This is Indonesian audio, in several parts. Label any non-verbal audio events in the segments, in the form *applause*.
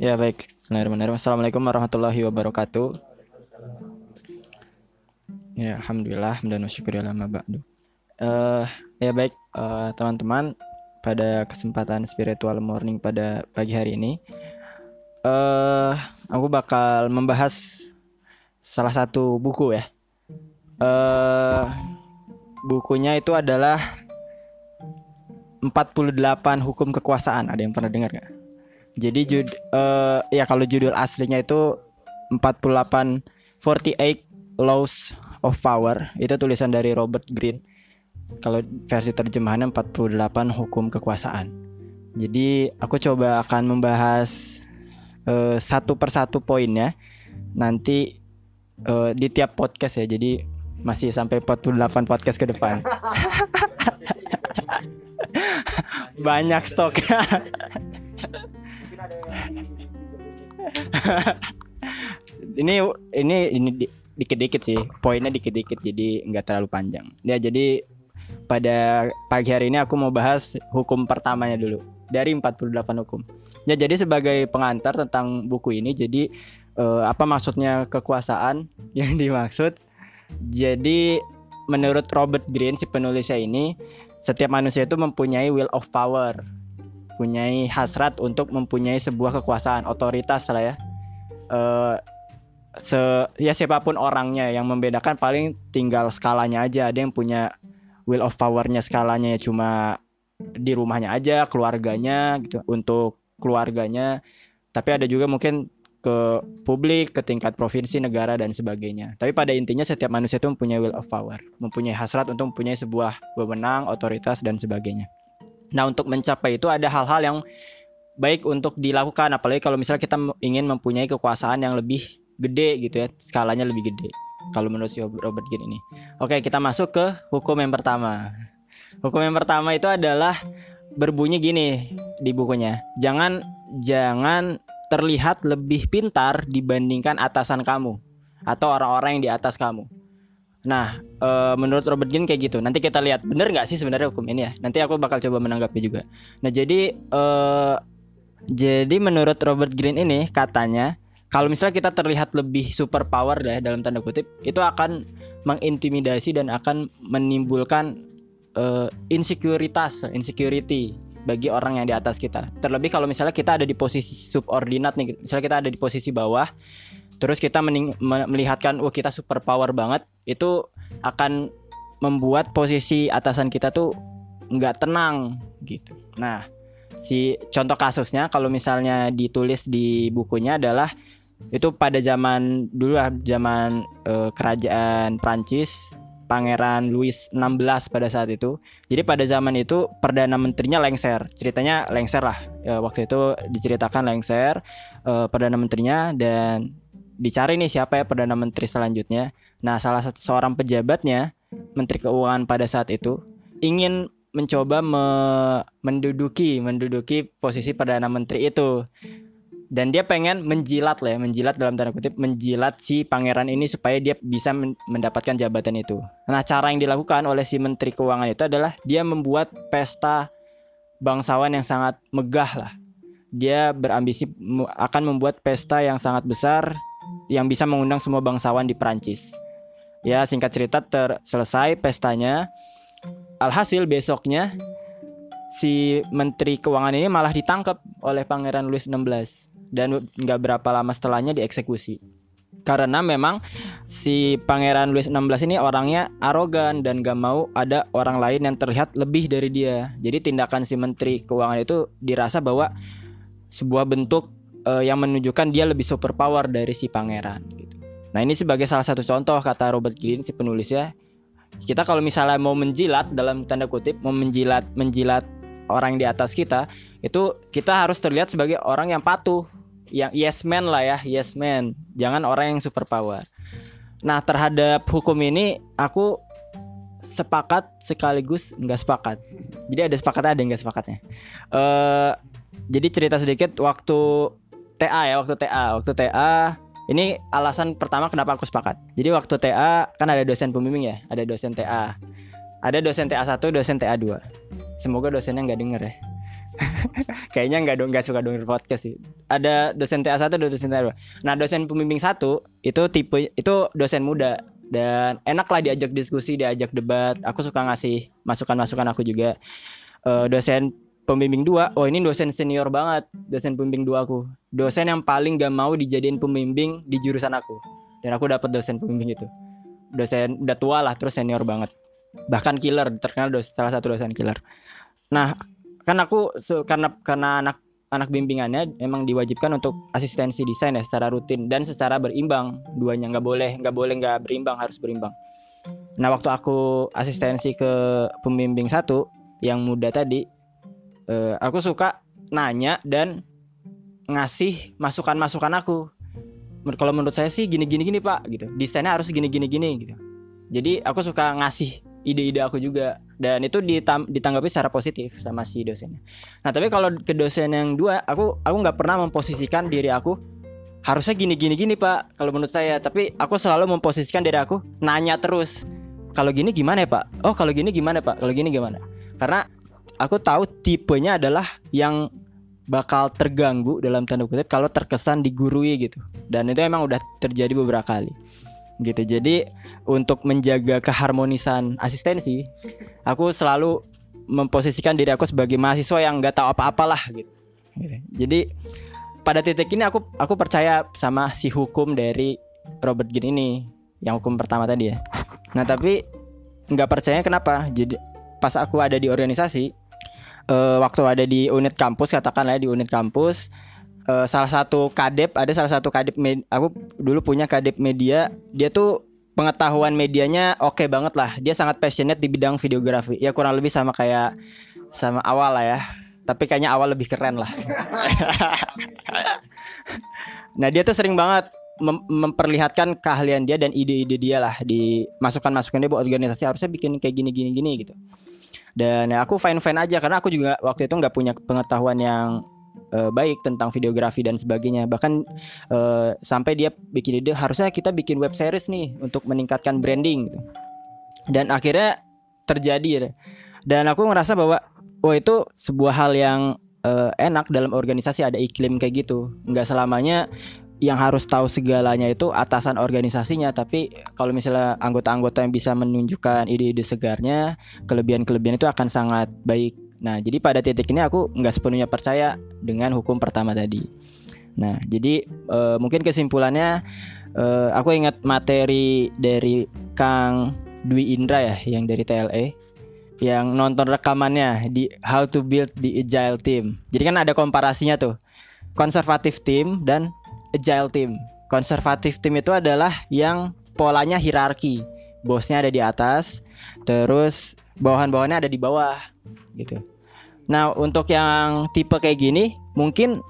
Ya baik, Bismillahirrahmanirrahim. Assalamualaikum warahmatullahi wabarakatuh. Ya, alhamdulillah dan syukurillah ma. Eh, ya baik, eh, teman-teman, pada kesempatan spiritual morning pada pagi hari ini, eh aku bakal membahas salah satu buku ya. Eh bukunya itu adalah 48 hukum kekuasaan. Ada yang pernah dengar gak? Jadi jud eh, ya kalau judul aslinya itu 48 48 Laws of Power itu tulisan dari Robert Greene. Kalau versi terjemahannya 48 hukum kekuasaan. Jadi aku coba akan membahas eh, satu persatu poinnya nanti eh, di tiap podcast ya. Jadi masih sampai 48 podcast ke depan. *laughs* Banyak stoknya. *laughs* *laughs* ini ini ini di- dikit-dikit sih. Poinnya dikit-dikit jadi nggak terlalu panjang. Ya jadi pada pagi hari ini aku mau bahas hukum pertamanya dulu dari 48 hukum. Ya jadi sebagai pengantar tentang buku ini jadi eh, apa maksudnya kekuasaan *laughs* yang dimaksud? Jadi menurut Robert Greene si penulisnya ini setiap manusia itu mempunyai will of power mempunyai hasrat untuk mempunyai sebuah kekuasaan otoritas lah ya eh se ya siapa pun orangnya yang membedakan paling tinggal skalanya aja. Ada yang punya will of powernya skalanya ya cuma di rumahnya aja keluarganya gitu untuk keluarganya. Tapi ada juga mungkin ke publik ke tingkat provinsi negara dan sebagainya. Tapi pada intinya setiap manusia itu mempunyai will of power mempunyai hasrat untuk mempunyai sebuah wewenang otoritas dan sebagainya. Nah untuk mencapai itu ada hal-hal yang baik untuk dilakukan apalagi kalau misalnya kita ingin mempunyai kekuasaan yang lebih gede gitu ya skalanya lebih gede kalau menurut si Robert Greene ini. Oke kita masuk ke hukum yang pertama. Hukum yang pertama itu adalah berbunyi gini di bukunya jangan jangan terlihat lebih pintar dibandingkan atasan kamu atau orang-orang yang di atas kamu. Nah eh, menurut Robert Greene kayak gitu. Nanti kita lihat bener nggak sih sebenarnya hukum ini ya? Nanti aku bakal coba menanggapi juga. Nah jadi eh, jadi menurut Robert Greene ini katanya kalau misalnya kita terlihat lebih super power ya dalam tanda kutip itu akan mengintimidasi dan akan menimbulkan eh, insekuritas insecurity bagi orang yang di atas kita. Terlebih kalau misalnya kita ada di posisi subordinat nih misalnya kita ada di posisi bawah terus kita mening- me- melihatkan wah kita super power banget itu akan membuat posisi atasan kita tuh nggak tenang gitu. Nah si contoh kasusnya kalau misalnya ditulis di bukunya adalah itu pada zaman dulu lah zaman eh, kerajaan Prancis Pangeran Louis 16 pada saat itu. Jadi pada zaman itu perdana menterinya lengser. Ceritanya lengser lah. Ya, waktu itu diceritakan lengser eh, perdana menterinya dan dicari nih siapa ya perdana menteri selanjutnya. Nah, salah satu seorang pejabatnya menteri keuangan pada saat itu ingin mencoba me- menduduki menduduki posisi perdana menteri itu. Dan dia pengen menjilat lah ya menjilat dalam tanda kutip menjilat si pangeran ini supaya dia bisa men- mendapatkan jabatan itu. Nah cara yang dilakukan oleh si menteri keuangan itu adalah dia membuat pesta bangsawan yang sangat megah lah. Dia berambisi akan membuat pesta yang sangat besar yang bisa mengundang semua bangsawan di Perancis. Ya singkat cerita terselesai pestanya alhasil besoknya si menteri keuangan ini malah ditangkap oleh pangeran Louis XVI dan nggak berapa lama setelahnya dieksekusi. Karena memang si pangeran Louis XVI ini orangnya arogan dan gak mau ada orang lain yang terlihat lebih dari dia. Jadi tindakan si menteri keuangan itu dirasa bahwa sebuah bentuk eh, yang menunjukkan dia lebih superpower dari si pangeran gitu. Nah ini sebagai salah satu contoh kata Robert Greene si penulisnya kita kalau misalnya mau menjilat dalam tanda kutip mau menjilat menjilat orang di atas kita itu kita harus terlihat sebagai orang yang patuh yang yes man lah ya yes man. Jangan orang yang super power nah terhadap hukum ini aku sepakat sekaligus nggak sepakat. Jadi ada sepakat ada nggak sepakatnya. Eh jadi cerita sedikit waktu TA ya waktu TA waktu TA ini alasan pertama kenapa aku sepakat jadi waktu TA kan ada dosen pembimbing ya ada dosen TA ada dosen TA 1 dosen TA 2 semoga dosennya nggak denger ya *laughs* Kayaknya nggak dong nggak suka denger podcast sih. Ada dosen TA satu, ada dosen TA dua. Nah dosen pembimbing satu itu tipe itu dosen muda dan enak lah diajak diskusi, diajak debat. Aku suka ngasih masukan-masukan aku juga. Uh, dosen pembimbing dua, oh ini dosen senior banget, dosen pembimbing dua aku. Dosen yang paling gak mau dijadiin pembimbing di jurusan aku. Dan aku dapat dosen pembimbing itu. Dosen udah tua lah, terus senior banget. Bahkan killer, terkenal dosen, salah satu dosen killer. Nah, kan aku so, karena karena anak anak bimbingannya emang diwajibkan untuk asistensi desain ya secara rutin dan secara berimbang duanya nggak boleh nggak boleh nggak berimbang harus berimbang nah waktu aku asistensi ke pembimbing satu yang muda tadi eh, aku suka nanya dan ngasih masukan-masukan aku kalau menurut saya sih gini gini pak gitu desainnya harus gini gini gini gitu jadi aku suka ngasih ide-ide aku juga dan itu ditam ditanggapi secara positif sama si dosennya. Nah tapi kalau ke dosen yang dua, aku aku nggak pernah memposisikan diri aku harusnya gini gini gini pak kalau menurut saya. Tapi aku selalu memposisikan diri aku nanya terus kalau gini gimana ya pak? Oh kalau gini gimana pak? Kalau gini gimana? Karena aku tahu tipenya adalah yang bakal terganggu dalam tanda kutip kalau terkesan digurui gitu. Dan itu emang udah terjadi beberapa kali gitu. Jadi untuk menjaga keharmonisan asistensi, aku selalu memposisikan diri aku sebagai mahasiswa yang nggak tahu apa-apalah gitu. gitu. Jadi pada titik ini aku aku percaya sama si hukum dari Robert Greene ini yang hukum pertama tadi ya. Nah tapi nggak percaya kenapa? Jadi pas aku ada di organisasi, uh, waktu ada di unit kampus katakanlah di unit kampus uh, salah satu kadep ada salah satu kadep aku dulu punya kadep media dia tuh pengetahuan medianya oke okay banget lah. Dia sangat passionate di bidang videografi. Ya kurang lebih sama kayak sama awal lah ya. Tapi kayaknya awal lebih keren lah. *laughs* Nah dia tuh sering banget mem memperlihatkan keahlian dia dan ide-ide dia lah di masukan-masukan dia buat organisasi. Harusnya bikin kayak gini gini gini gitu dan ya aku fine fine aja karena aku juga waktu itu nggak punya pengetahuan yang uh, baik tentang videografi dan sebagainya. Bahkan uh, sampai dia bikin ide harusnya kita bikin web series nih untuk meningkatkan branding gitu. Dan akhirnya terjadi dan aku ngerasa bahwa oh itu sebuah hal yang uh, enak dalam organisasi ada iklim kayak gitu. Nggak selamanya yang harus tahu segalanya itu atasan organisasinya tapi kalau misalnya anggota-anggota yang bisa menunjukkan ide-ide segarnya kelebihan-kelebihan itu akan sangat baik Nah, jadi pada titik ini aku nggak sepenuhnya percaya dengan hukum pertama tadi. Nah, jadi uh, mungkin kesimpulannya uh, aku ingat materi dari Kang Dwi Indra ya yang dari TLE yang nonton rekamannya di How to Build the Agile Team. Jadi kan ada komparasinya tuh. Konservatif team dan agile team. Konservatif team itu adalah yang polanya hierarki. Bosnya ada di atas, terus bawahan-bawahannya ada di bawah gitu. Nah untuk yang tipe kayak gini mungkin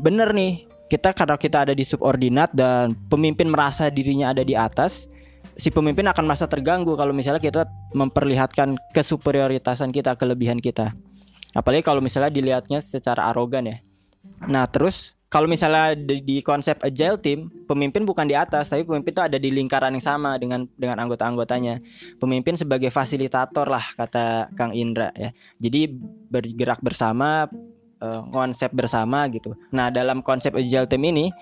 bener nih kita karena kita ada di subordinat dan pemimpin merasa dirinya ada di atas si pemimpin akan merasa terganggu kalau misalnya kita memperlihatkan kesuperioritasan kita kelebihan kita apalagi kalau misalnya dilihatnya secara arogan ya nah terus kalau misalnya di, di konsep agile team, pemimpin bukan di atas, tapi pemimpin itu ada di lingkaran yang sama dengan dengan anggota-anggotanya. Pemimpin sebagai fasilitator lah kata Kang Indra ya. Jadi bergerak bersama, uh, konsep bersama gitu. Nah dalam konsep agile team ini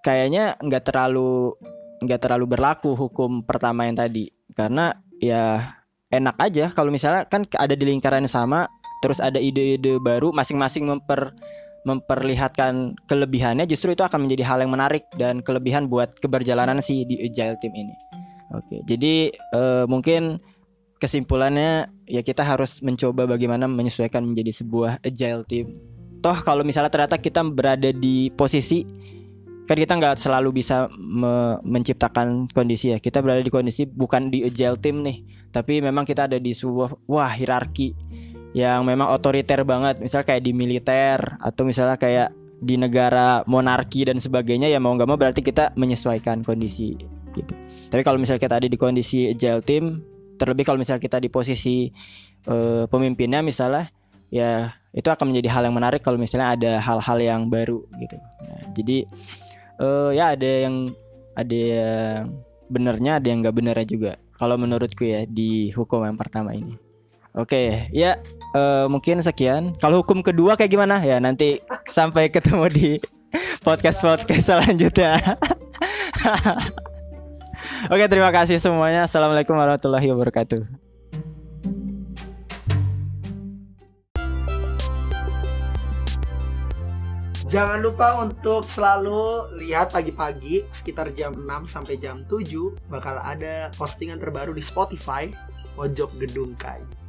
kayaknya nggak terlalu nggak terlalu berlaku hukum pertama yang tadi karena ya enak aja kalau misalnya kan ada di lingkaran yang sama terus ada ide-ide baru masing-masing memper memperlihatkan kelebihannya justru itu akan menjadi hal yang menarik dan kelebihan buat keberjalanan si di agile team ini. Oke, jadi uh, mungkin kesimpulannya ya kita harus mencoba bagaimana menyesuaikan menjadi sebuah agile team. Toh kalau misalnya ternyata kita berada di posisi kan kita nggak selalu bisa me menciptakan kondisi ya. Kita berada di kondisi bukan di agile team nih, tapi memang kita ada di sebuah wah hierarki yang memang otoriter banget. Misal kayak di militer atau misalnya kayak di negara monarki dan sebagainya ya mau nggak mau berarti kita menyesuaikan kondisi gitu. Tapi kalau misalnya kita ada di kondisi agile team terlebih kalau misalnya kita di posisi uh, pemimpinnya misalnya ya itu akan menjadi hal yang menarik kalau misalnya ada hal-hal yang baru gitu. Nah, jadi uh, ya ada yang ada yang benernya ada yang nggak benernya juga. Kalau menurutku ya di hukum yang pertama ini. Oke okay, ya eh, mungkin sekian. Kalau hukum kedua kayak gimana ya nanti sampai ketemu di podcast podcast selanjutnya. *laughs* Oke terima kasih semuanya. Assalamualaikum warahmatullahi wabarakatuh. Jangan lupa untuk selalu lihat pagi-pagi sekitar jam 6 sampai jam 7 bakal ada postingan terbaru di Spotify Pojok Gedung Kai.